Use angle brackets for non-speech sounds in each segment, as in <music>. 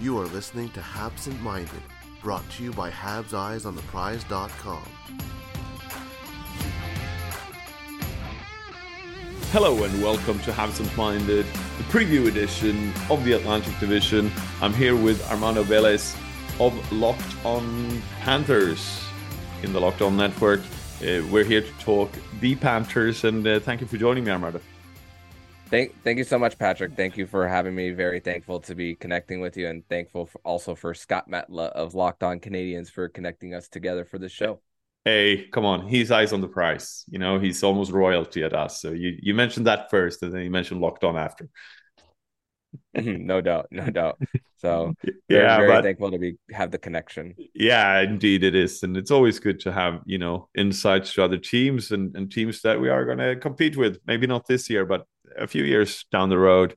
You are listening to Absent Minded, brought to you by Habs Eyes on the Prize.com. Hello and welcome to Absent Minded, the preview edition of the Atlantic Division. I'm here with Armando Velez of Locked On Panthers in the Locked On Network. Uh, we're here to talk the Panthers, and uh, thank you for joining me, Armando. Thank, thank you so much, Patrick. Thank you for having me. Very thankful to be connecting with you, and thankful for, also for Scott Matla of Locked On Canadiens for connecting us together for the show. Hey, come on, he's eyes on the prize. You know, he's almost royalty at us. So you you mentioned that first, and then you mentioned Locked On after. <laughs> no doubt, no doubt. So <laughs> yeah, very but, thankful to be have the connection. Yeah, indeed it is, and it's always good to have you know insights to other teams and, and teams that we are going to compete with. Maybe not this year, but a few years down the road.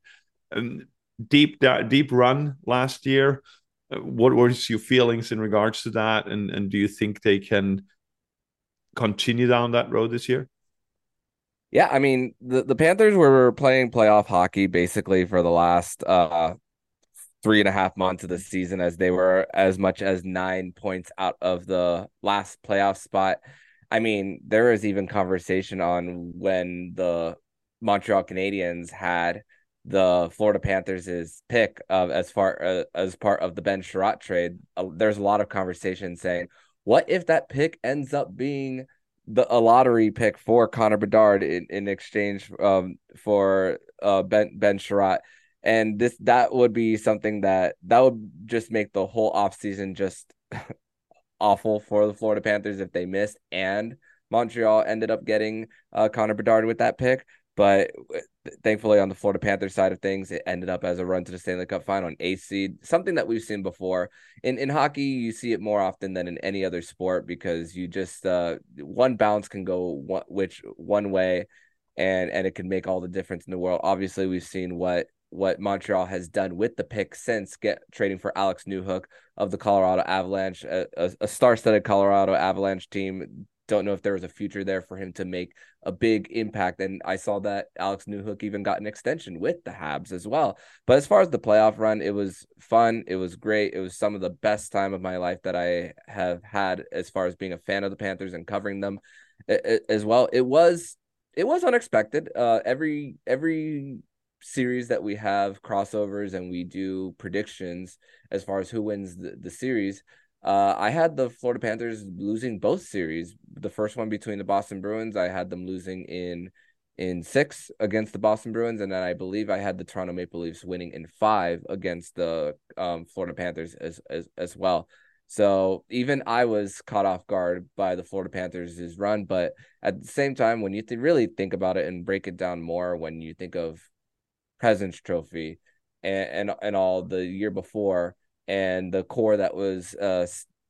And deep deep run last year. Uh, what was your feelings in regards to that, and and do you think they can continue down that road this year? Yeah, I mean the the Panthers were playing playoff hockey basically for the last uh three and a half months of the season as they were as much as nine points out of the last playoff spot. I mean, there is even conversation on when the Montreal Canadiens had the Florida Panthers' pick of as far uh, as part of the Ben Chiarot trade. Uh, there's a lot of conversation saying, what if that pick ends up being the a lottery pick for Connor Bedard in, in exchange um, for uh, Ben Ben Chiarot? And this that would be something that that would just make the whole offseason just <laughs> awful for the Florida Panthers if they missed and Montreal ended up getting uh, Connor Bedard with that pick. But thankfully, on the Florida Panthers side of things, it ended up as a run to the Stanley Cup final, an eighth seed, something that we've seen before. In in hockey, you see it more often than in any other sport because you just uh, one bounce can go one, which one way, and and it can make all the difference in the world. Obviously, we've seen what what Montreal has done with the pick since get trading for Alex Newhook of the Colorado Avalanche, a, a, a star-studded Colorado Avalanche team don't know if there was a future there for him to make a big impact. And I saw that Alex Newhook even got an extension with the Habs as well. But as far as the playoff run, it was fun. It was great. It was some of the best time of my life that I have had as far as being a fan of the Panthers and covering them as well. It was it was unexpected. Uh, every every series that we have crossovers and we do predictions as far as who wins the, the series uh, I had the Florida Panthers losing both series. The first one between the Boston Bruins, I had them losing in in six against the Boston Bruins, and then I believe I had the Toronto Maple Leafs winning in five against the um, Florida Panthers as, as as well. So even I was caught off guard by the Florida Panthers' run, but at the same time, when you th- really think about it and break it down more, when you think of President's Trophy and and, and all the year before and the core that was uh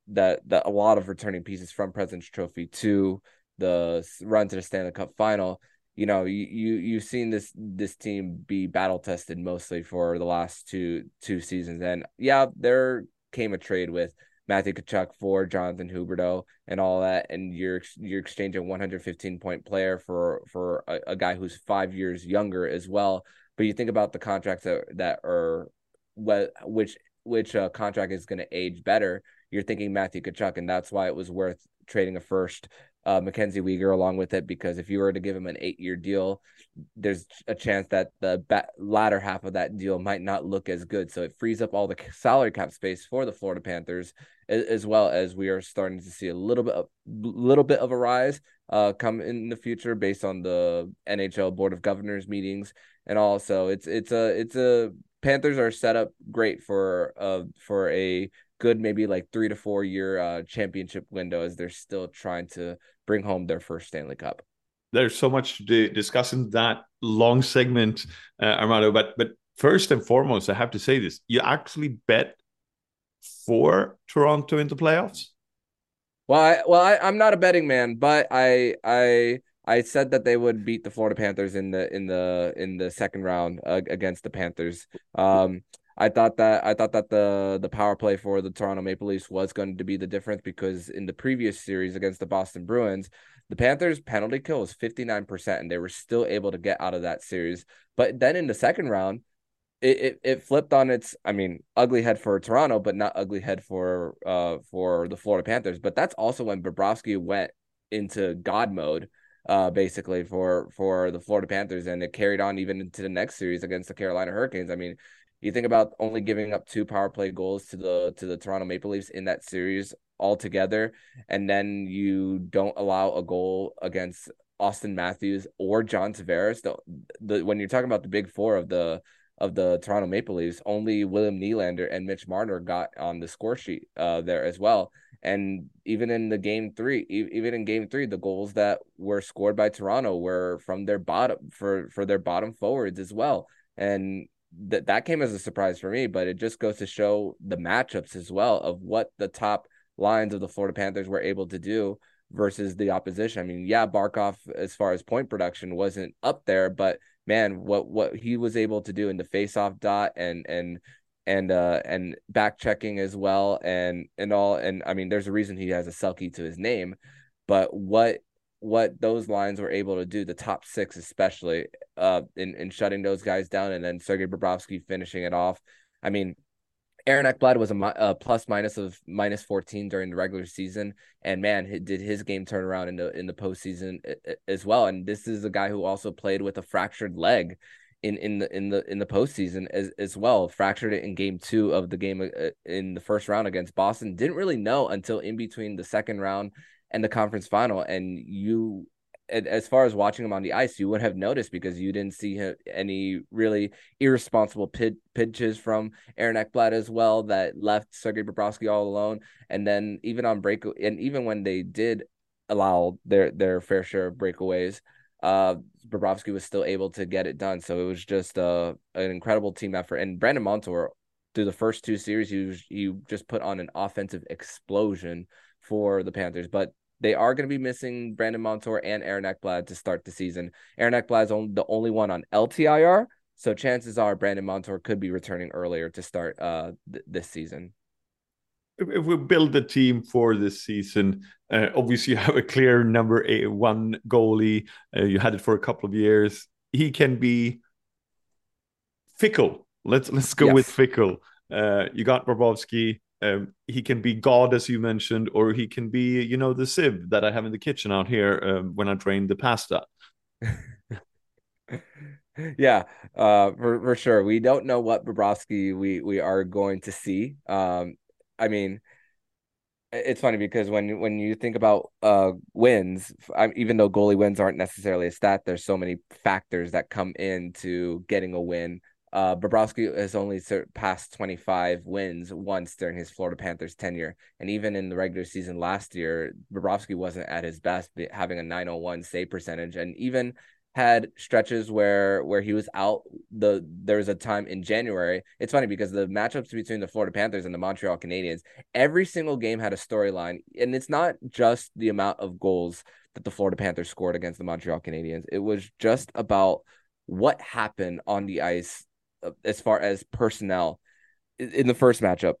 that that a lot of returning pieces from President's Trophy to the run to the Stanley Cup final. You know, you, you you've seen this this team be battle tested mostly for the last two two seasons, and yeah, there came a trade with Matthew Tkachuk for Jonathan Huberdeau and all that, and you're you're exchanging 115 point player for for a, a guy who's five years younger as well. But you think about the contracts that that are which which uh, contract is going to age better, you're thinking Matthew Tkachuk, and that's why it was worth trading a first uh, Mackenzie Weegar along with it because if you were to give him an eight year deal, there's a chance that the ba- latter half of that deal might not look as good. So it frees up all the salary cap space for the Florida Panthers, as, as well as we are starting to see a little bit, of, little bit of a rise uh, come in the future based on the NHL Board of Governors meetings, and also it's it's a it's a Panthers are set up great for uh for a good maybe like three to four year uh, championship window as they're still trying to bring home their first Stanley Cup. There's so much to discuss in that long segment, uh, Armando. But but first and foremost, I have to say this: you actually bet for Toronto into the playoffs. Well, I, well, I, I'm not a betting man, but I I I said that they would beat the Florida Panthers in the in the in the second round uh, against the Panthers. Um, I thought that I thought that the the power play for the Toronto Maple Leafs was going to be the difference because in the previous series against the Boston Bruins, the Panthers penalty kill was 59% and they were still able to get out of that series. But then in the second round, it, it, it flipped on its I mean ugly head for Toronto, but not ugly head for uh for the Florida Panthers. But that's also when Bobrovsky went into God mode uh, basically for for the Florida Panthers, and it carried on even into the next series against the Carolina Hurricanes. I mean, you think about only giving up two power play goals to the to the Toronto Maple Leafs in that series altogether, and then you don't allow a goal against Auston Matthews or John Tavares. The, the when you're talking about the big four of the of the Toronto Maple Leafs, only William Nylander and Mitch Marner got on the score sheet uh, there as well. And even in the game three, even in game three, the goals that were scored by Toronto were from their bottom for for their bottom forwards as well. And that that came as a surprise for me, but it just goes to show the matchups as well of what the top lines of the Florida Panthers were able to do versus the opposition. I mean, yeah, Barkov as far as point production wasn't up there, but man, what what he was able to do in the faceoff dot and and and uh and back checking as well and and all and I mean there's a reason he has a Selke to his name, but what what those lines were able to do, the top six especially, uh, in in shutting those guys down, and then Sergei Bobrovsky finishing it off. I mean, Aaron Ekblad was a, a, plus minus of minus 14 during the regular season, and man, did his game turn around in the in the postseason as well. And this is a guy who also played with a fractured leg in in the in the in the postseason as as well. Fractured it in game two of the game uh, in the first round against Boston. Didn't really know until in between the second round and the conference final. And you, as far as watching him on the ice, you would have noticed because you didn't see him, any really irresponsible pit, pitches from Aaron Ekblad as well that left Sergei Bobrovsky all alone. And then even on break, and even when they did allow their their fair share of breakaways, uh, Bobrovsky was still able to get it done. So it was just uh, an incredible team effort. And Brandon Montour, through the first two series, he was, he just put on an offensive explosion for the Panthers. But they are going to be missing Brandon Montour and Aaron Ekblad to start the season. Aaron Ekblad is only, the only one on LTIR, so chances are Brandon Montour could be returning earlier to start uh, th- this season. If we build the team for this season, uh, obviously you have a clear number eight, one goalie. Uh, you had it for a couple of years. He can be fickle. Let's let's go yes. with fickle. Uh, you got Bobrovsky, um, he can be God, as you mentioned, or he can be, you know, the sieve that I have in the kitchen out here um, when I drain the pasta. <laughs> yeah, uh, for for sure. We don't know what Bobrovsky we we are going to see. Um, I mean, it's funny because when when you think about uh wins, I, even though goalie wins aren't necessarily a stat, there's so many factors that come into getting a win. Uh, Bobrovsky has only surpassed 25 wins once during his Florida Panthers tenure. And even in the regular season last year, Bobrovsky wasn't at his best, having a 901 save percentage. And even had stretches where where he was out the there was a time in January. It's funny because the matchups between the Florida Panthers and the Montreal Canadiens, every single game had a storyline. And it's not just the amount of goals that the Florida Panthers scored against the Montreal Canadiens. It was just about what happened on the ice uh, as far as personnel in the first matchup.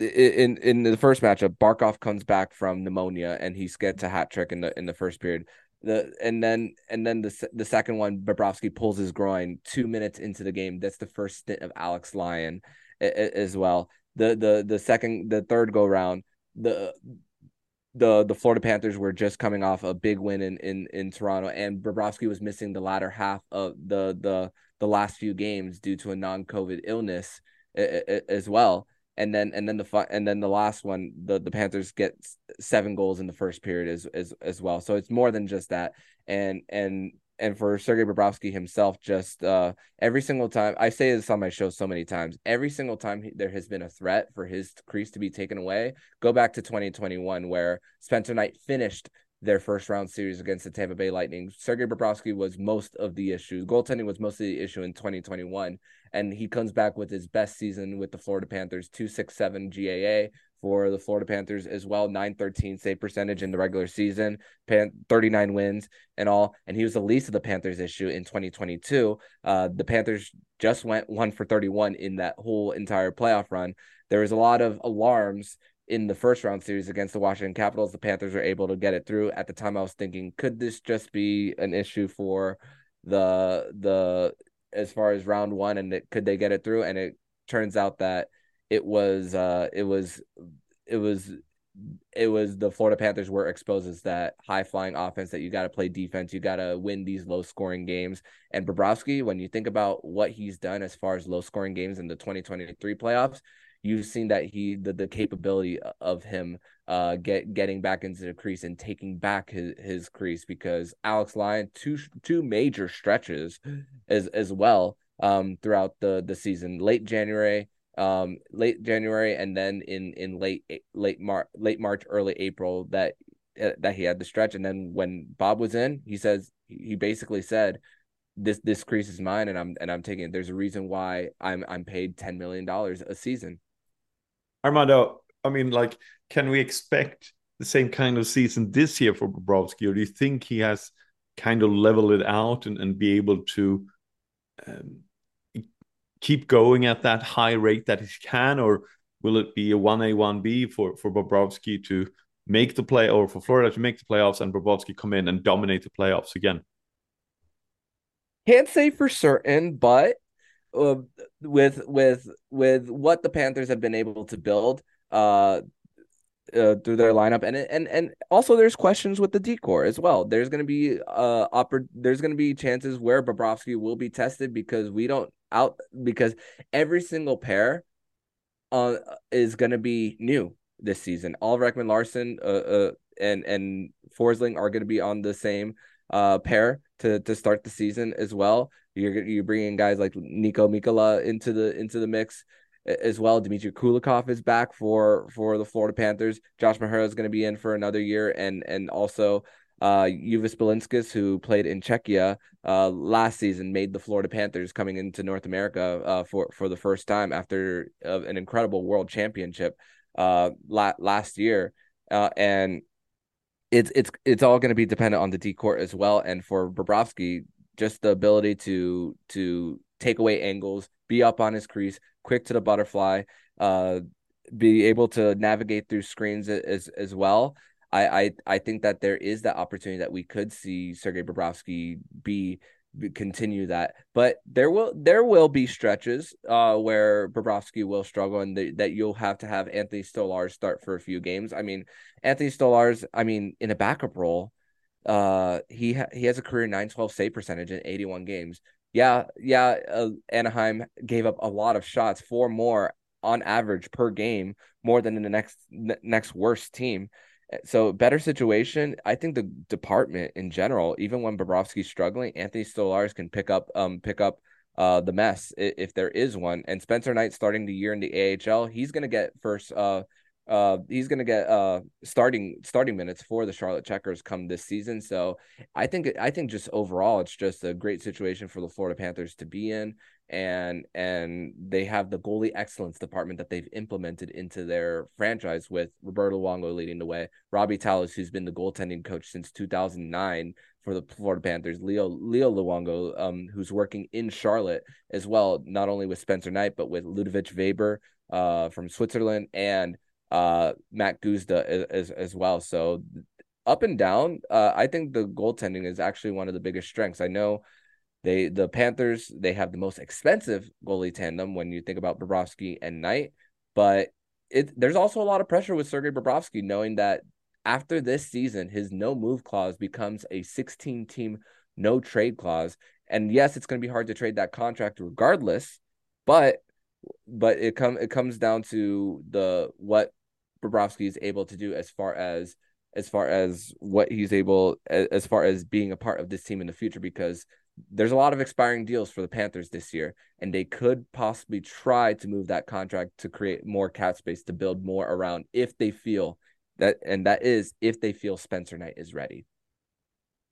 In in the first matchup, Barkov comes back from pneumonia and he gets a hat trick in the in the first period. The and then and then the the second one, Bobrovsky pulls his groin two minutes into the game. That's the first stint of Alex Lyon as well. The the the second the third go round the the the Florida Panthers were just coming off a big win in in in Toronto, and Bobrovsky was missing the latter half of the the the last few games due to a non-COVID illness as well. And then and then the and then the last one, the the Panthers get seven goals in the first period as as as well. So it's more than just that. And and and for Sergei Bobrovsky himself, just uh, every single time I say this on my show so many times, every single time he, there has been a threat for his crease to be taken away, go back to 2021 where Spencer Knight finished their first round series against the Tampa Bay Lightning. Sergei Bobrovsky was most of the issue. Goaltending was most of the issue in 2021. And he comes back with his best season with the Florida Panthers, 267 GAA for the Florida Panthers as well, 913 save percentage in the regular season, 39 wins and all. And he was the least of the Panthers issue in 2022. Uh, the Panthers just went one for 31 in that whole entire playoff run. There was a lot of alarms in the first round series against the Washington Capitals. The Panthers were able to get it through. At the time, I was thinking, could this just be an issue for the the as far as round one, and it, could they get it through? And it turns out that it was uh it was it was it was the Florida Panthers were exposed as that high flying offense that you got to play defense, you got to win these low scoring games. And Bobrovsky, when you think about what he's done as far as low scoring games in the 2023 playoffs, you've seen that he the, the capability of him uh get getting back into the crease and taking back his, his crease because Alex Lyon two two major stretches as as well um throughout the the season late January um late January and then in in late late March late March early April that uh, that he had the stretch and then when Bob was in he says he basically said this this crease is mine and I'm and I'm taking it. There's a reason why I'm I'm paid 10 million dollars a season. Armando, I mean, like, can we expect the same kind of season this year for Bobrovsky, or do you think he has kind of leveled it out and, and be able to um, keep going at that high rate that he can, or will it be a one A one B for for Bobrovsky to make the play, or for Florida to make the playoffs, and Bobrovsky come in and dominate the playoffs again? Can't say for certain, but uh, with with with what the Panthers have been able to build uh, uh through their lineup and and and also there's questions with the D corps as well. There's going to be uh oppor- there's going to be chances where Bobrovsky will be tested because we don't out because every single pair uh is going to be new this season. All Ekman Larsson uh, uh and and Forsling are going to be on the same uh pair to to start the season as well. You're you're bringing guys like Niko Mikkola into the into the mix as well. Dmitry Kulikov is back for for the Florida Panthers. Josh Mahura is going to be in for another year, and and also uh Uvis Balinskis, who played in Czechia uh last season, made the Florida Panthers coming into North America uh for for the first time after uh, an incredible World Championship uh la- last year. Uh, and it's it's it's all going to be dependent on the D corps as well. And for Bobrovsky, just the ability to to take away angles, be up on his crease, quick to the butterfly, uh, be able to navigate through screens as as well. I, I I think that there is that opportunity that we could see Sergei Bobrovsky be continue that. But there will there will be stretches uh, where Bobrovsky will struggle, and that you'll have to have Anthony Stolarz start for a few games. I mean, Anthony Stolarz, I mean, in a backup role, uh, he ha- he has a career 912 save percentage in 81 games. Yeah, yeah. Uh, Anaheim gave up a lot of shots, four more on average per game, more than in the next n- next worst team. So better situation. I think the department in general, even when Bobrovsky's struggling, Anthony Stolarz can pick up um pick up uh the mess if, if there is one. And Spencer Knight starting the year in the AHL, he's gonna get first uh uh he's gonna get uh starting starting minutes for the Charlotte Checkers come this season. So I think I think just overall it's just a great situation for the Florida Panthers to be in and and they have the goalie excellence department that they've implemented into their franchise with Roberto Luongo leading the way, Robbie Tallas, who's been the goaltending coach since 2009 for the Florida Panthers, Leo Leo Luongo, um, who's working in Charlotte as well, not only with Spencer Knight but with Ludovic Waeber, uh, from Switzerland and uh Mack Guzda as, as, well. So up and down, uh, I think the goaltending is actually one of the biggest strengths. I know they the Panthers they have the most expensive goalie tandem when you think about Bobrovsky and Knight, but it there's also a lot of pressure with Sergei Bobrovsky knowing that after this season his no move clause becomes a 16 team no trade clause. And yes, it's going to be hard to trade that contract regardless, but but it come it comes down to the what Bobrovsky is able to do as far as as far as what he's able as far as being a part of this team in the future because there's a lot of expiring deals for the Panthers this year, and they could possibly try to move that contract to create more cap space to build more around if they feel that and that is if they feel Spencer Knight is ready.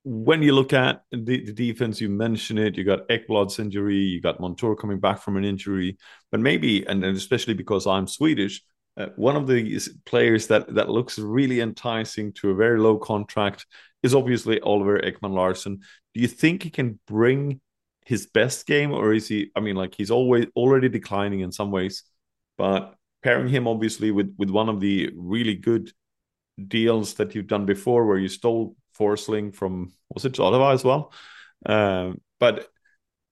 When you look at the, the defense, you mentioned it. You got Ekblad's injury, you got Montour coming back from an injury, but maybe, and, and especially because I'm Swedish, uh, one of the players that that looks really enticing to a very low contract is obviously Oliver Ekman Larsson. Do you think he can bring his best game, or is he? I mean, like he's always already declining in some ways, but pairing him obviously with with one of the really good deals that you've done before, where you stole Forsling from was it Ottawa as well, um, but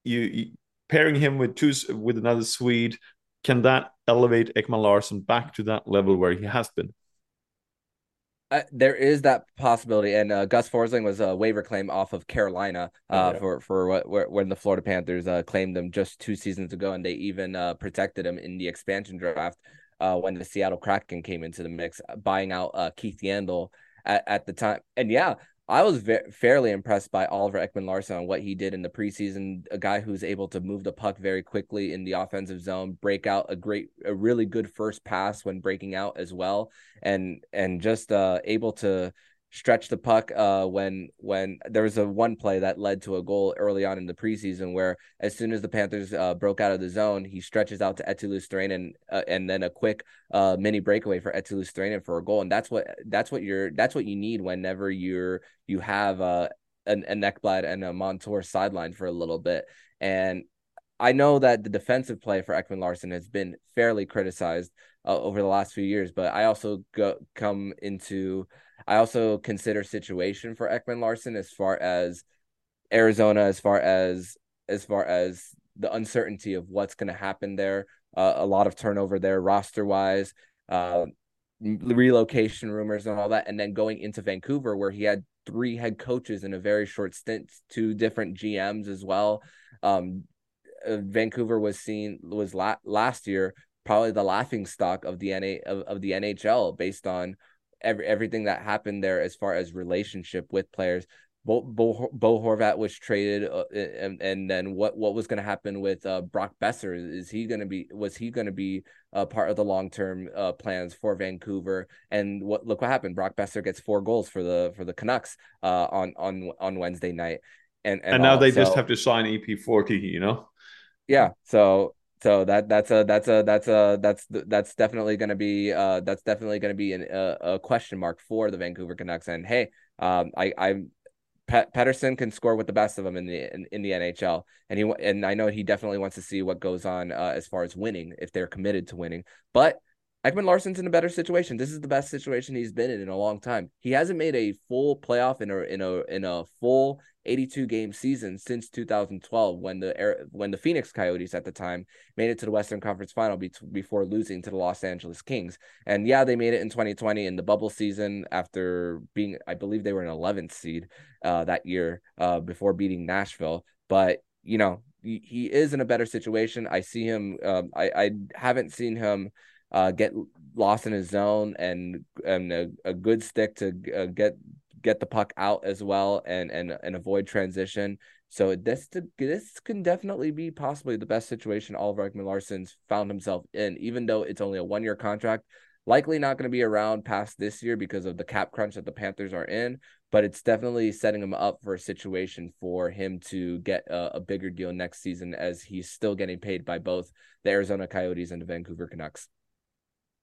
you, you pairing him with two with another Swede can that elevate Ekman Larsson back to that level where he has been? Uh, there is that possibility, and uh, Gus Forsling was a waiver claim off of Carolina uh, oh, yeah. for for what when the Florida Panthers uh, claimed him just two seasons ago, and they even uh, protected him in the expansion draft uh, when the Seattle Kraken came into the mix, buying out Keith Yandle at, at the time. And yeah, I was ve- fairly impressed by Oliver Ekman Larsson on what he did in the preseason. A guy who's able to move the puck very quickly in the offensive zone, break out a great, a really good first pass when breaking out as well, and and just uh, able to stretch the puck uh, when when there was a one play that led to a goal early on in the preseason where as soon as the Panthers uh, broke out of the zone, he stretches out to Eetu Luostarinen uh, and then a quick uh, mini breakaway for Eetu Luostarinen for a goal, and that's what that's what you're that's what you need whenever you're you have uh, an, a Ekblad and a Montour sideline for a little bit, and I know that the defensive play for Ekman Larsson has been fairly criticized uh, over the last few years, but I also go come into I also consider situation for Ekman Larsson as far as Arizona, as far as as far as the uncertainty of what's going to happen there. Uh, a lot of turnover there, roster wise, uh, relocation rumors and all that, and then going into Vancouver where he had three head coaches in a very short stint, two different GMs as well. Um, uh, Vancouver was seen was la- last year probably the laughing stock of the NA of, of the NHL based on every, everything that happened there as far as relationship with players. Bo, Bo, Bo Horvat was traded, uh, and, and then what what was going to happen with uh, Brock Boeser? Is he going to be was he going to be a part of the long term uh, plans for Vancouver? And what look what happened? Brock Boeser gets four goals for the for the Canucks uh, on on on Wednesday night, and and, and now all, they so, just have to sign EP forty, you know. Yeah, so so that that's a that's a that's a that's that's definitely going to be uh that's definitely going to be an, a, a question mark for the Vancouver Canucks. And hey, um, I I Pettersson can score with the best of them in the in, in, the NHL, and he and I know he definitely wants to see what goes on uh, as far as winning if they're committed to winning. But Ekman Larsson's in a better situation. This is the best situation he's been in in a long time. He hasn't made a full playoff in a in a in a full 82 game season since 2012 when the when the Phoenix Coyotes at the time made it to the Western Conference Final be- before losing to the Los Angeles Kings. And yeah, they made it in 2020 in the bubble season after being I believe they were an 11th seed uh, that year uh, before beating Nashville. But you know he, he is in a better situation. I see him. Um, I I haven't seen him uh, get lost in his zone and and a, a good stick to uh, get get the puck out as well and and and avoid transition. So this this can definitely be possibly the best situation Oliver Ekman Larsson's found himself in, even though it's only a one year contract. Likely not going to be around past this year because of the cap crunch that the Panthers are in, but it's definitely setting him up for a situation for him to get a, a bigger deal next season as he's still getting paid by both the Arizona Coyotes and the Vancouver Canucks.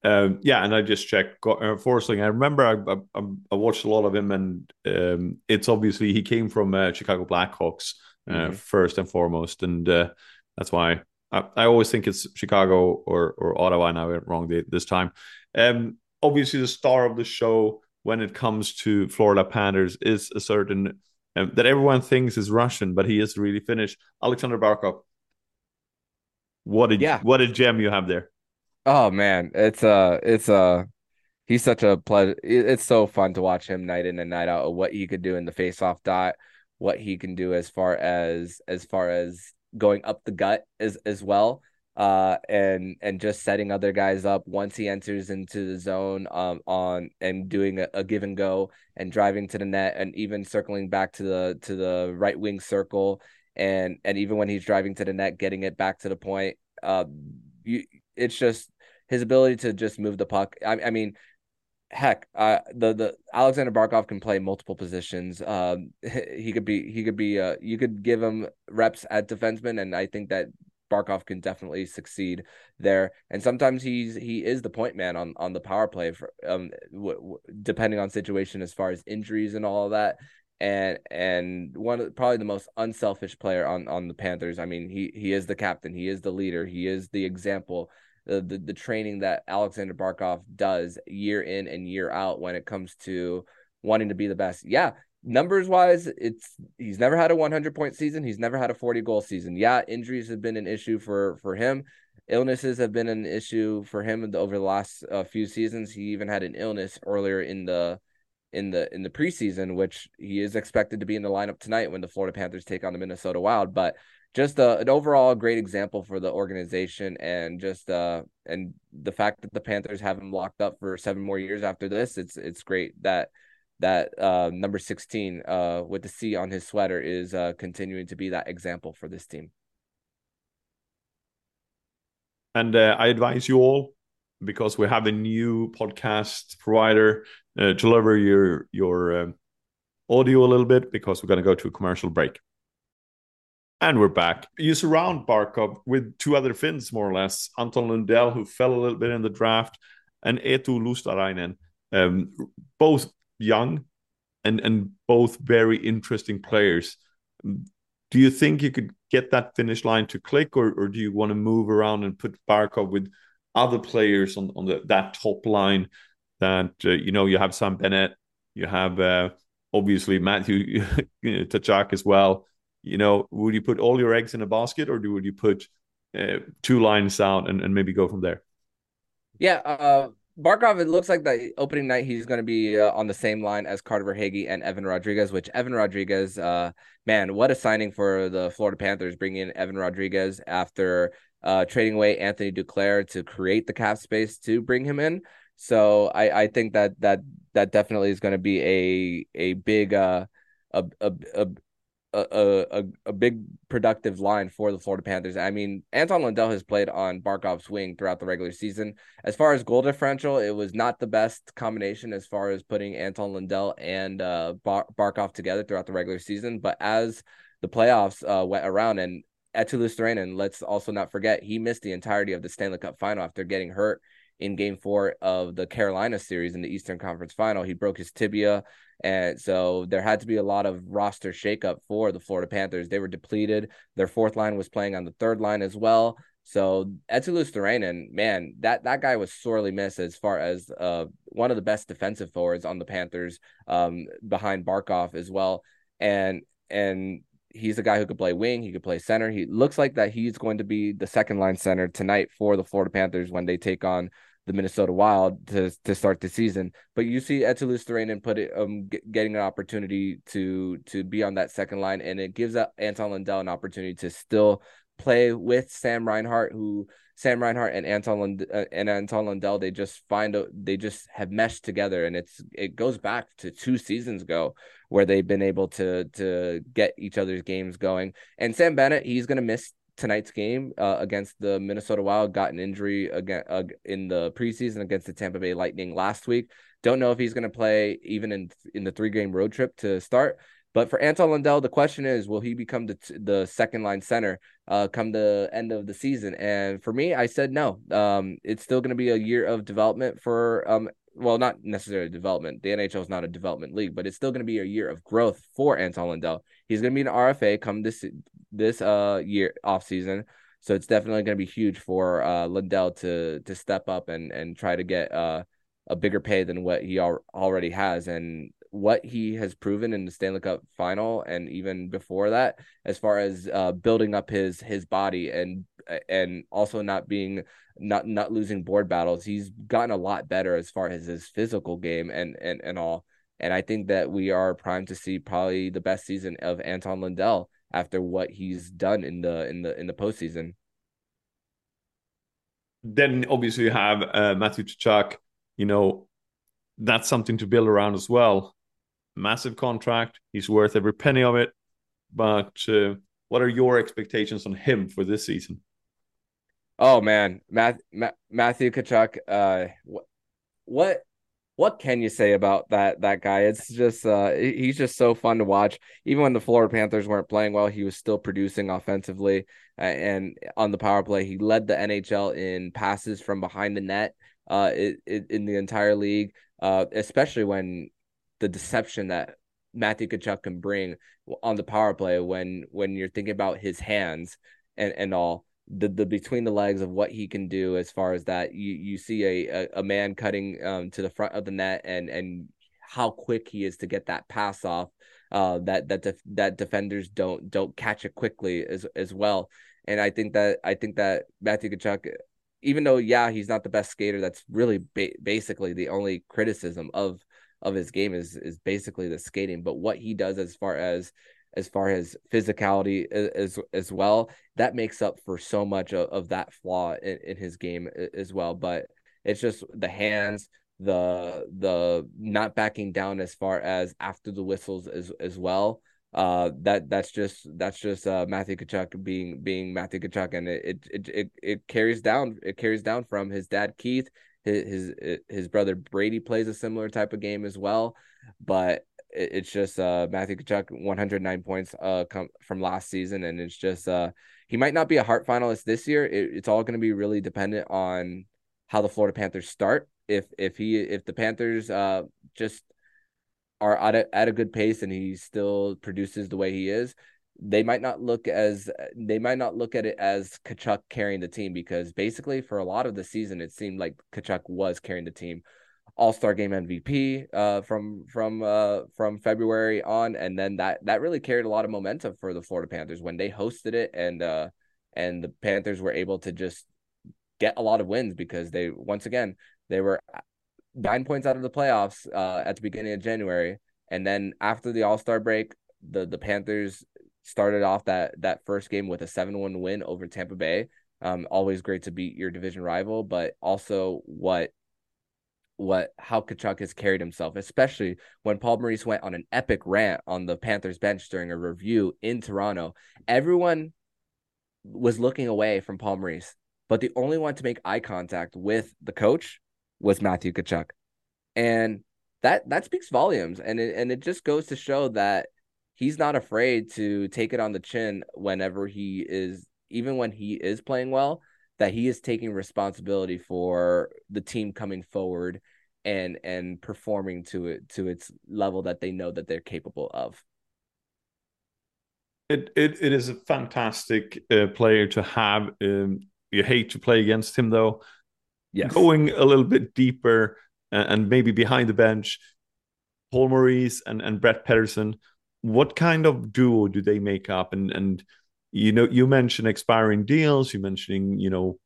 Um, yeah, and I just checked uh, Forsling. I remember I, I, I, watched a lot of him, and um, it's obviously he came from uh, Chicago Blackhawks uh, mm-hmm. first and foremost, and uh, that's why I, I, always think it's Chicago or or Ottawa. And I went wrong this time. Um, obviously, the star of the show when it comes to Florida Panthers is a certain um, that everyone thinks is Russian, but he is really Finnish. Aleksander Barkov. What a yeah. what a gem you have there. Oh man, it's uh it's uh he's such a pleasure. It's so fun to watch him night in and night out. What he could do in the face-off dot, what he can do as far as as far as going up the gut as as well. Uh, and and just setting other guys up once he enters into the zone um on and doing a, a give and go and driving to the net and even circling back to the to the right wing circle and and even when he's driving to the net getting it back to the point uh you it's just his ability to just move the puck. I, I mean, heck, uh, the the Aleksander Barkov can play multiple positions. Um, <laughs> he could be he could be uh, you could give him reps at defenseman, and I think that Barkov can definitely succeed there. And sometimes he's he is the point man on on the power play for um w- w- depending on situation as far as injuries and all of that. And and one of probably the most unselfish player on on the Panthers. I mean, he he is the captain, he is the leader, he is the example the, the, the training that Aleksander Barkov does year in and year out when it comes to wanting to be the best. Yeah, numbers wise, it's he's never had a 100 point season. He's never had a 40 goal season. Yeah, injuries have been an issue for for him. Illnesses have been an issue for him over the last uh, few seasons. He even had an illness earlier in the in the in the preseason, which he is expected to be in the lineup tonight when the Florida Panthers take on the Minnesota Wild. But just a, an overall great example for the organization and just uh and the fact that the Panthers have him locked up for seven more years after this it's it's great that that uh number 16 uh with the C on his sweater is uh continuing to be that example for this team. And uh, I advise you all because we have a new podcast provider uh, to lower your your uh, audio a little bit because we're going to go to a commercial break. And we're back. You surround Barkov with two other Finns, more or less. Anton Lundell, who fell a little bit in the draft, and Eetu Luostarinen, um, both young and, and both very interesting players. Do you think you could get that Finnish line to click, or, or do you want to move around and put Barkov with other players on, on the, that top line that, uh, you know, you have Sam Bennett, you have uh, obviously Matthew <laughs> Tkachuk as well you know, would you put all your eggs in a basket or do would you put uh, two lines out and, and maybe go from there? Yeah, uh, Barkov, it looks like the opening night he's going to be uh, on the same line as Carter Verhaeghe and Evan Rodrigues, which Evan Rodrigues, uh, man, what a signing for the Florida Panthers bringing in Evan Rodrigues after uh, trading away Anthony Duclair to create the cap space to bring him in. So I, I think that that that definitely is going to be a a big uh a, a, a a, a, a big productive line for the Florida Panthers. I mean, Anton Lundell has played on Barkov's wing throughout the regular season. As far as goal differential, it was not the best combination as far as putting Anton Lundell and uh, Bar- Barkov together throughout the regular season. But as the playoffs uh, went around and Eetu Luostarinen, let's also not forget, he missed the entirety of the Stanley Cup final after getting hurt in game four of the Carolina series in the Eastern Conference final. He broke his tibia. And so there had to be a lot of roster shakeup for the Florida Panthers. They were depleted. Their fourth line was playing on the third line as well. So Eetu Luostarinen, man, that that guy was sorely missed as far as uh, one of the best defensive forwards on the Panthers, um, behind Barkov as well. And and he's a guy who could play wing, he could play center. He looks like that he's going to be the second line center tonight for the Florida Panthers when they take on the Minnesota Wild to to start the season. But you see Eetu Luostarinen put it um getting an opportunity to to be on that second line, and it gives Anton Lundell an opportunity to still play with Sam Reinhart, who Sam Reinhart and Anton Lund, uh, and Anton Lundell they just find a, they just have meshed together, and it's it goes back to two seasons ago where they've been able to to get each other's games going. And Sam Bennett, he's gonna miss tonight's game uh, against the Minnesota Wild got an injury again uh, in the preseason against the Tampa Bay Lightning last week. Don't know if he's going to play even in in the three game road trip to start. But for Anton Lundell, the question is, will he become the the second line center uh, come the end of the season? And for me, I said no. Um, it's still going to be a year of development for um, well, not necessarily development. The NHL is not a development league, but it's still going to be a year of growth for Anton Lundell. He's going to be an RFA come this this uh year off season. So it's definitely going to be huge for uh, Lundell to to step up and and try to get uh, a bigger pay than what he al- already has, and what he has proven in the Stanley Cup final and even before that, as far as uh, building up his his body and and also not being not not losing board battles, he's gotten a lot better as far as his physical game and and and all. And I think that we are primed to see probably the best season of Anton Lundell after what he's done in the in the in the postseason. Then obviously you have uh, Matthew Tkachuk. You know, that's something to build around as well. Massive contract. He's worth every penny of it. But uh, what are your expectations on him for this season? Oh man, Matt, Matt Matthew Tkachuk. Uh, what, what what can you say about that that guy? It's just uh he's just so fun to watch. Even when the Florida Panthers weren't playing well, he was still producing offensively and on the power play. He led the NHL in passes from behind the net uh it, it, in the entire league. Uh especially when the deception that Matthew Tkachuk can bring on the power play when when you're thinking about his hands and and all. The the between the legs of what he can do as far as that you you see a a, a man cutting um, to the front of the net and and how quick he is to get that pass off uh, that that def- that defenders don't don't catch it quickly as as well. And I think that I think that Matthew Tkachuk even though yeah he's not the best skater that's really ba- basically the only criticism of of his game is is basically the skating but what he does as far as as far as physicality as as well. That makes up for so much of, of that flaw in, in his game as well. But it's just the hands, the the not backing down as far as after the whistles as as well. Uh, that that's just that's just uh, Matthew Tkachuk being being Matthew Tkachuk, and it, it it it carries down it carries down from his dad Keith. His his brother Brady plays a similar type of game as well, but it's just uh, Matthew Tkachuk 109 points uh come from last season, and it's just uh he might not be a heart finalist this year. It, it's all going to be really dependent on how the Florida Panthers start. If if he if the Panthers uh just are at a, at a good pace and he still produces the way he is, they might not look as they might not look at it as Tkachuk carrying the team because basically for a lot of the season it seemed like Tkachuk was carrying the team. All Star Game MVP uh, from from uh, from February on, and then that that really carried a lot of momentum for the Florida Panthers when they hosted it, and uh, and the Panthers were able to just get a lot of wins because they once again they were nine points out of the playoffs uh, at the beginning of January, and then after the All Star break, the the Panthers started off that that first game with a seven one win over Tampa Bay. Um, always great to beat your division rival, but also what what how Tkachuk has carried himself, especially when Paul Maurice went on an epic rant on the Panthers bench during a review in Toronto. Everyone was looking away from Paul Maurice, but the only one to make eye contact with the coach was Matthew Tkachuk. And that that speaks volumes and it, and it just goes to show that he's not afraid to take it on the chin whenever he is even when he is playing well that he is taking responsibility for the team coming forward and and performing to it to its level that they know that they're capable of. It it, it is a fantastic uh, player to have. Um, you hate to play against him though. Yes. Going a little bit deeper and, and maybe behind the bench, Paul Maurice and, and Brett Pedersen, what kind of duo do they make up? And and you know you mentioned expiring deals you mentioning you know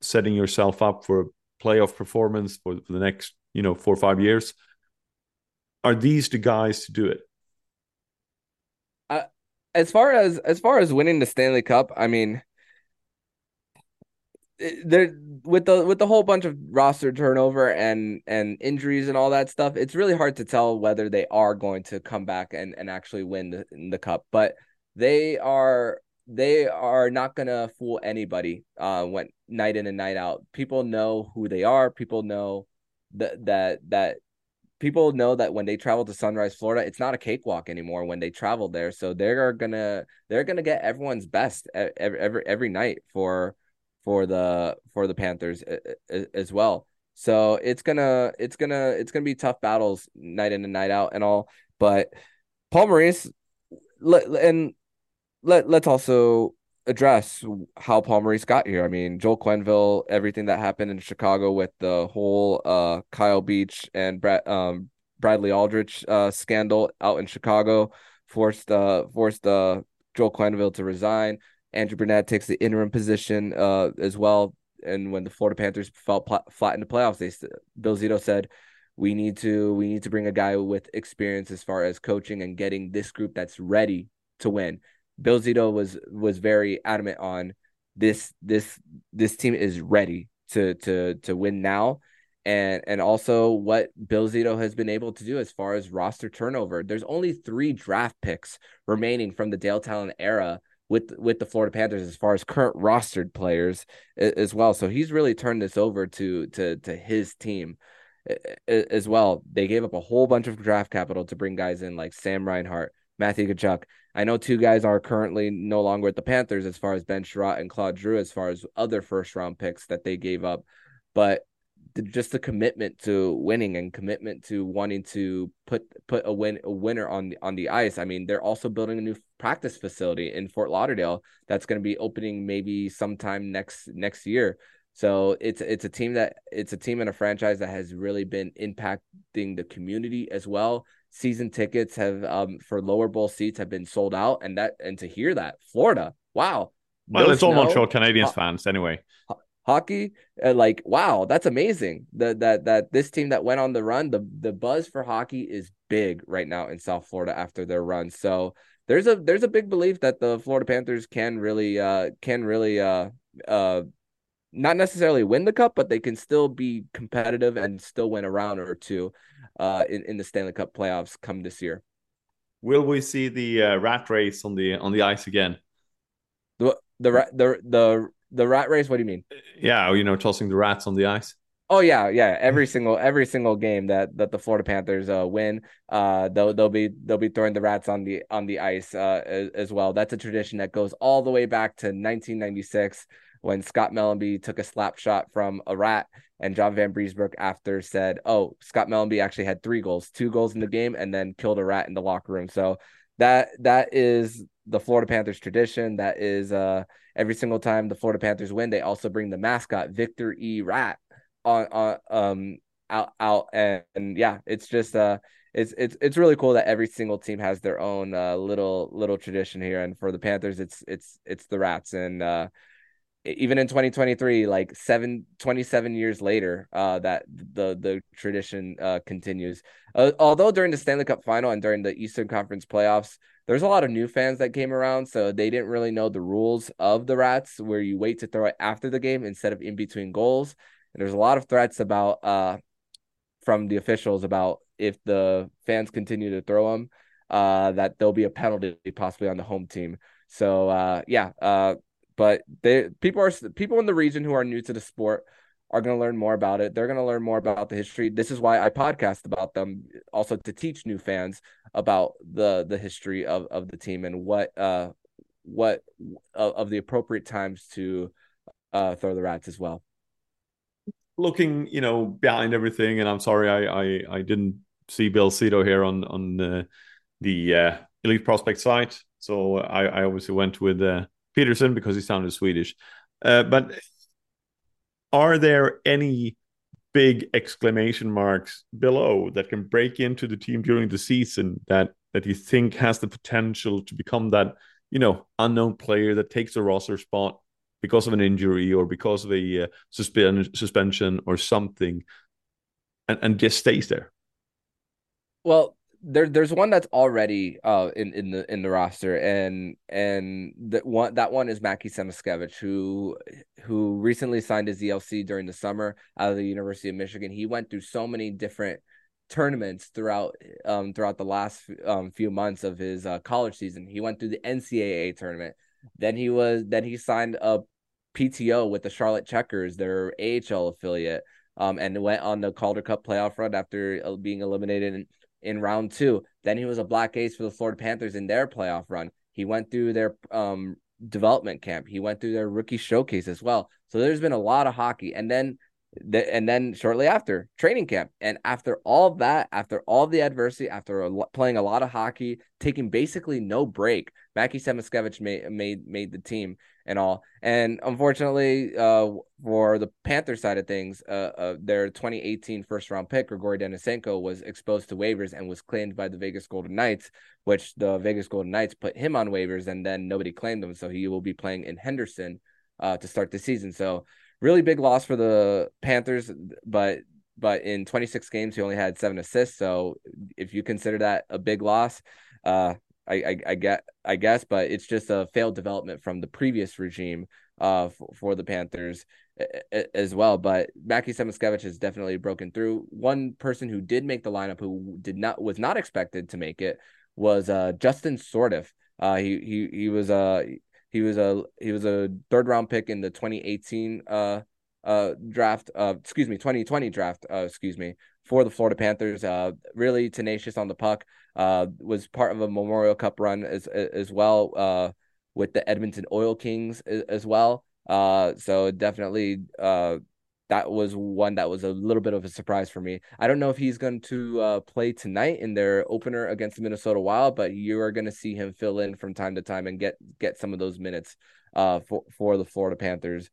setting yourself up for a playoff performance for, for the next you know four or five years are these the guys to do it uh, as far as as far as winning the stanley cup i mean there with the with the whole bunch of roster turnover and and injuries and all that stuff it's really hard to tell whether they are going to come back and and actually win the, the cup but they are they are not gonna fool anybody uh when night in and night out. People know who they are. People know that that that people know that when they travel to Sunrise, Florida, it's not a cakewalk anymore when they travel there. So they're gonna they're gonna get everyone's best every every, every night for for the for the Panthers as well. So it's gonna it's gonna it's gonna be tough battles night in and night out and all. But Paul Maurice and let let's also address how Paul Maurice got here. I mean, Joel Quenneville, everything that happened in Chicago with the whole uh, Kyle Beach and Brad, um, Bradley Aldrich uh, scandal out in Chicago forced uh, forced uh, Joel Quenneville to resign. Andrew Brunette takes the interim position uh, as well. And when the Florida Panthers fell pl- flat in the playoffs, they Bill Zito said, "We need to we need to bring a guy with experience as far as coaching and getting this group that's ready to win." Bill Zito was was very adamant on this this this team is ready to to to win now and and also what Bill Zito has been able to do as far as roster turnover. There's only three draft picks remaining from the Dale Tallon era with with the Florida Panthers as far as current rostered players as well. So he's really turned this over to to to his team. as well. They gave up a whole bunch of draft capital to bring guys in like Sam Reinhart, Matthew Tkachuk. I know two guys are currently no longer with the Panthers as far as Ben Chiarot and Claude Giroux as far as other first round picks that they gave up. But the, just the commitment to winning and commitment to wanting to put put a win a winner on the on the ice. I mean, they're also building a new practice facility in Fort Lauderdale that's going to be opening maybe sometime next next year. So it's it's a team that it's a team and a franchise that has really been impacting the community as well. Season tickets have um for lower bowl seats have been sold out, and that and to hear that Florida, wow. Well, no it's all Montreal Canadiens fans anyway hockey uh, like wow that's amazing that that that this team that went on the run the the buzz for hockey is big right now in south florida after their run. So there's a there's a big belief that the florida panthers can really uh can really uh uh not necessarily win the cup but they can still be competitive and still win a round or two uh in, in the stanley cup playoffs come this year. Will we see the uh, rat race on the on the ice again? The the the the the rat race. What do you mean? Yeah, you know, tossing the rats on the ice. Oh yeah, yeah. Every single every single game that that the Florida Panthers uh, win, uh, they'll they'll be they'll be throwing the rats on the on the ice uh, as, as well. That's a tradition that goes all the way back to 1996 when Scott Mellanby took a slap shot from a rat, and John Vanbiesbrouck after said, "Oh, Scott Mellanby actually had three goals, two goals in the game, and then killed a rat in the locker room." So that that is the Florida Panthers tradition. That is uh every single time the Florida Panthers win, they also bring the mascot Victor E. Rat on on um out out and, and yeah, it's just uh it's it's it's really cool that every single team has their own uh, little little tradition here and for the Panthers it's it's it's the Rats and uh even in 2023 like seven 27 years later uh that the the tradition uh continues uh, although during the stanley cup final and during the eastern conference playoffs there's a lot of new fans that came around so they didn't really know the rules of the rats where you wait to throw it after the game instead of in between goals and there's a lot of threats about uh from the officials about if the fans continue to throw them uh that there'll be a penalty possibly on the home team so uh yeah uh but they people are people in the region who are new to the sport are going to learn more about it. They're going to learn more about the history. This is why I podcast about them, also to teach new fans about the the history of of the team and what uh what uh, of the appropriate times to uh throw the rats as well. Looking, you know, behind everything, and I'm sorry I I, I didn't see Bill Zito here on on the the uh, elite prospect site, so I I obviously went with. Uh, Peterson because he sounded Swedish. Uh, but are there any big exclamation marks below that can break into the team during the season that that you think has the potential to become that you know unknown player that takes a roster spot because of an injury or because of a uh, suspension or something and, and just stays there. Well there there's one that's already uh in in the in the roster and and that one that one is Mackie Samoskevich who who recently signed his ELC during the summer out of the University of Michigan. He went through so many different tournaments throughout um throughout the last um few months of his uh, college season. He went through the NCAA tournament. Then he was then he signed a PTO with the Charlotte Checkers, their AHL affiliate. Um, and went on the Calder Cup playoff run after uh, being eliminated in round two. Then he was a black ace for the Florida Panthers in their playoff run. He went through their um, development camp. He went through their rookie showcase as well. So there's been a lot of hockey. And then the, and then shortly after training camp and after all that after all the adversity after a, playing a lot of hockey taking basically no break Mackie Samoskevich made made made the team and all. And unfortunately, uh, for the Panther side of things, uh, uh, their 2018 first round pick, Grigory Denisenko, was exposed to waivers and was claimed by the Vegas Golden Knights, which the Vegas Golden Knights put him on waivers and then nobody claimed him. So he will be playing in Henderson uh, to start the season. So really big loss for the Panthers, but but in 26 games he only had seven assists. So if you consider that a big loss, uh, I, I, I get I guess, but it's just a failed development from the previous regime uh for, for the Panthers as well. But Mackie Samoskevich has definitely broken through. One person who did make the lineup who did not was not expected to make it was uh Justin Sourdif. Uh he he he was a uh, he was a he was a third round pick in the 2018 uh uh draft uh excuse me 2020 draft uh excuse me for the Florida Panthers. Uh, really tenacious on the puck. Uh, was part of a Memorial Cup run as as well. Uh, with the Edmonton Oil Kings as, well. Uh, so definitely, uh, that was one that was a little bit of a surprise for me. I don't know if he's going to uh, play tonight in their opener against the Minnesota Wild, but you are going to see him fill in from time to time and get get some of those minutes uh, for for the Florida Panthers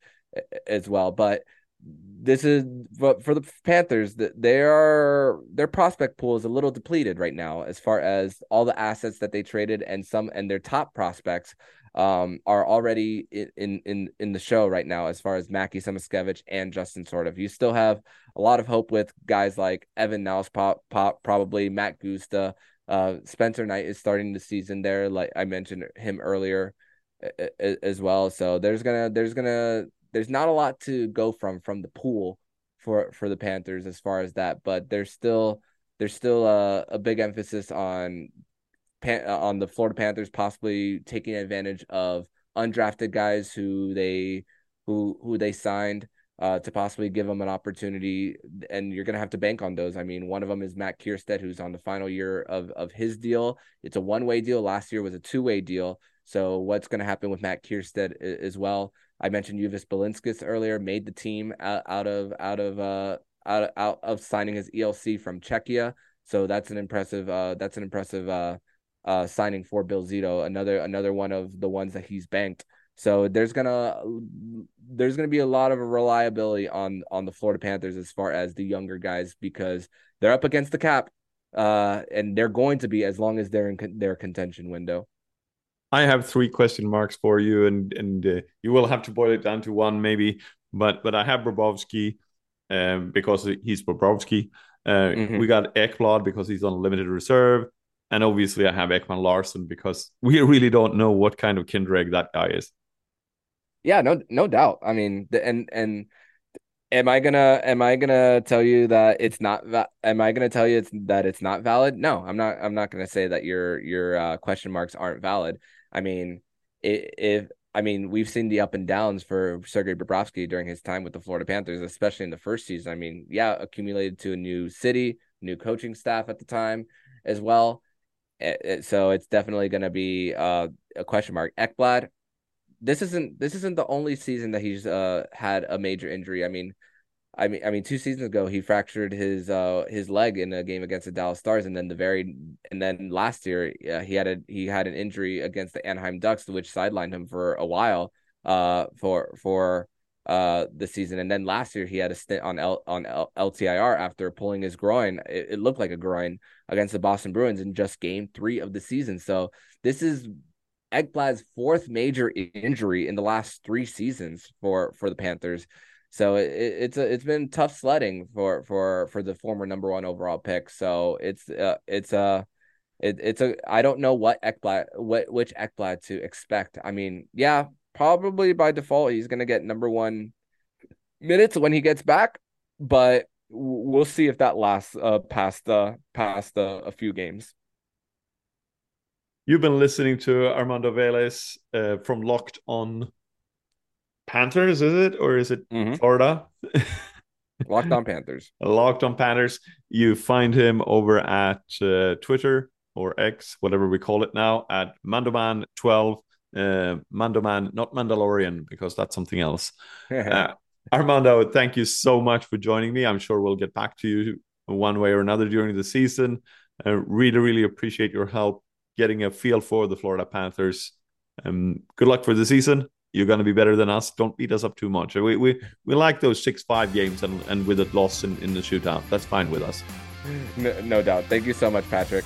as well. But this is but for the Panthers that they are their prospect pool is a little depleted right now as far as all the assets that they traded and some and their top prospects um, are already in, in in the show right now as far as Mackie Samoskevich and Justin Sourdif You still have a lot of hope with guys like Evan Niles, pop, pop, probably Mack Guzda. Uh, Spencer Knight is starting the season there, like I mentioned him earlier as well. So there's gonna there's gonna there's not a lot to go from from the pool for for the Panthers as far as that, but there's still there's still a, a big emphasis on uh, on the Florida Panthers possibly taking advantage of undrafted guys who they who who they signed uh, to possibly give them an opportunity, and you're going to have to bank on those. I mean, one of them is Matt Kiersted, who's on the final year of of his deal. It's a one way deal. Last year was a two way deal. So what's going to happen with Matt Kiersted as well? I mentioned Uvis Balinskis earlier, made the team out, out of out of uh out, out of signing his ELC from Czechia. So that's an impressive uh that's an impressive uh uh, signing for Bill Zito, another another one of the ones that he's banked. So there's gonna there's gonna be a lot of reliability on on the Florida Panthers as far as the younger guys because they're up against the cap, uh, and they're going to be as long as they're in con- their contention window. I have three question marks for you, and and uh, you will have to boil it down to one maybe. But but I have Bobrovsky, um, because he's Bobrovsky. Uh, mm-hmm. We got Ekblad because he's on limited reserve. And obviously, I have Ekman Larsson because we <laughs> really don't know what kind of Kindereg that guy is. Yeah, no, no doubt. I mean, and and am I gonna am I gonna tell you that it's not? Am I gonna tell you it's, that it's not valid? No, I'm not. I'm not gonna say that your your uh, question marks aren't valid. I mean, if I mean, we've seen the up and downs for Sergei Bobrovsky during his time with the Florida Panthers, especially in the first season. I mean, yeah, accumulated to a new city, new coaching staff at the time as well. It, so it's definitely going to be uh, a question mark. Ekblad, this isn't this isn't the only season that he's uh, had a major injury. I mean, I mean, I mean, two seasons ago he fractured his uh his leg in a game against the Dallas Stars, and then the very and then last year he had a he had an injury against the Anaheim Ducks, which sidelined him for a while. Uh, for for uh the season, and then last year he had a stint on L on L- LTIR after pulling his groin. It, it looked like a groin against the Boston Bruins in just Game Three of the season. So this is Ekblad's fourth major injury in the last three seasons for for the Panthers. So it, it's a it's been tough sledding for for for the former number one overall pick. So it's uh, it's a it, it's a I don't know what Ekblad what which Ekblad to expect. I mean, yeah, probably by default he's to get number one minutes when he gets back, but we'll see if that lasts uh, past uh, past uh, a few games. You've been listening to Armando Velez uh, from Locked On Panthers, is it or is it mm-hmm. Florida? <laughs> Locked On Panthers. Locked On Panthers. You find him over at uh, Twitter or X, whatever we call it now, at Mandoman12 uh, Mandoman, not Mandalorian, because that's something else. <laughs> uh, Armando, thank you so much for joining me. I'm sure we'll get back to you one way or another during the season. I really, really appreciate your help getting a feel for the Florida Panthers. Um, good luck for the season. You're going to be better than us. Don't beat us up too much. We we, we like those six five games and, and with it loss in, in the shootout. That's fine with us. No, no doubt. Thank you so much, Patrick.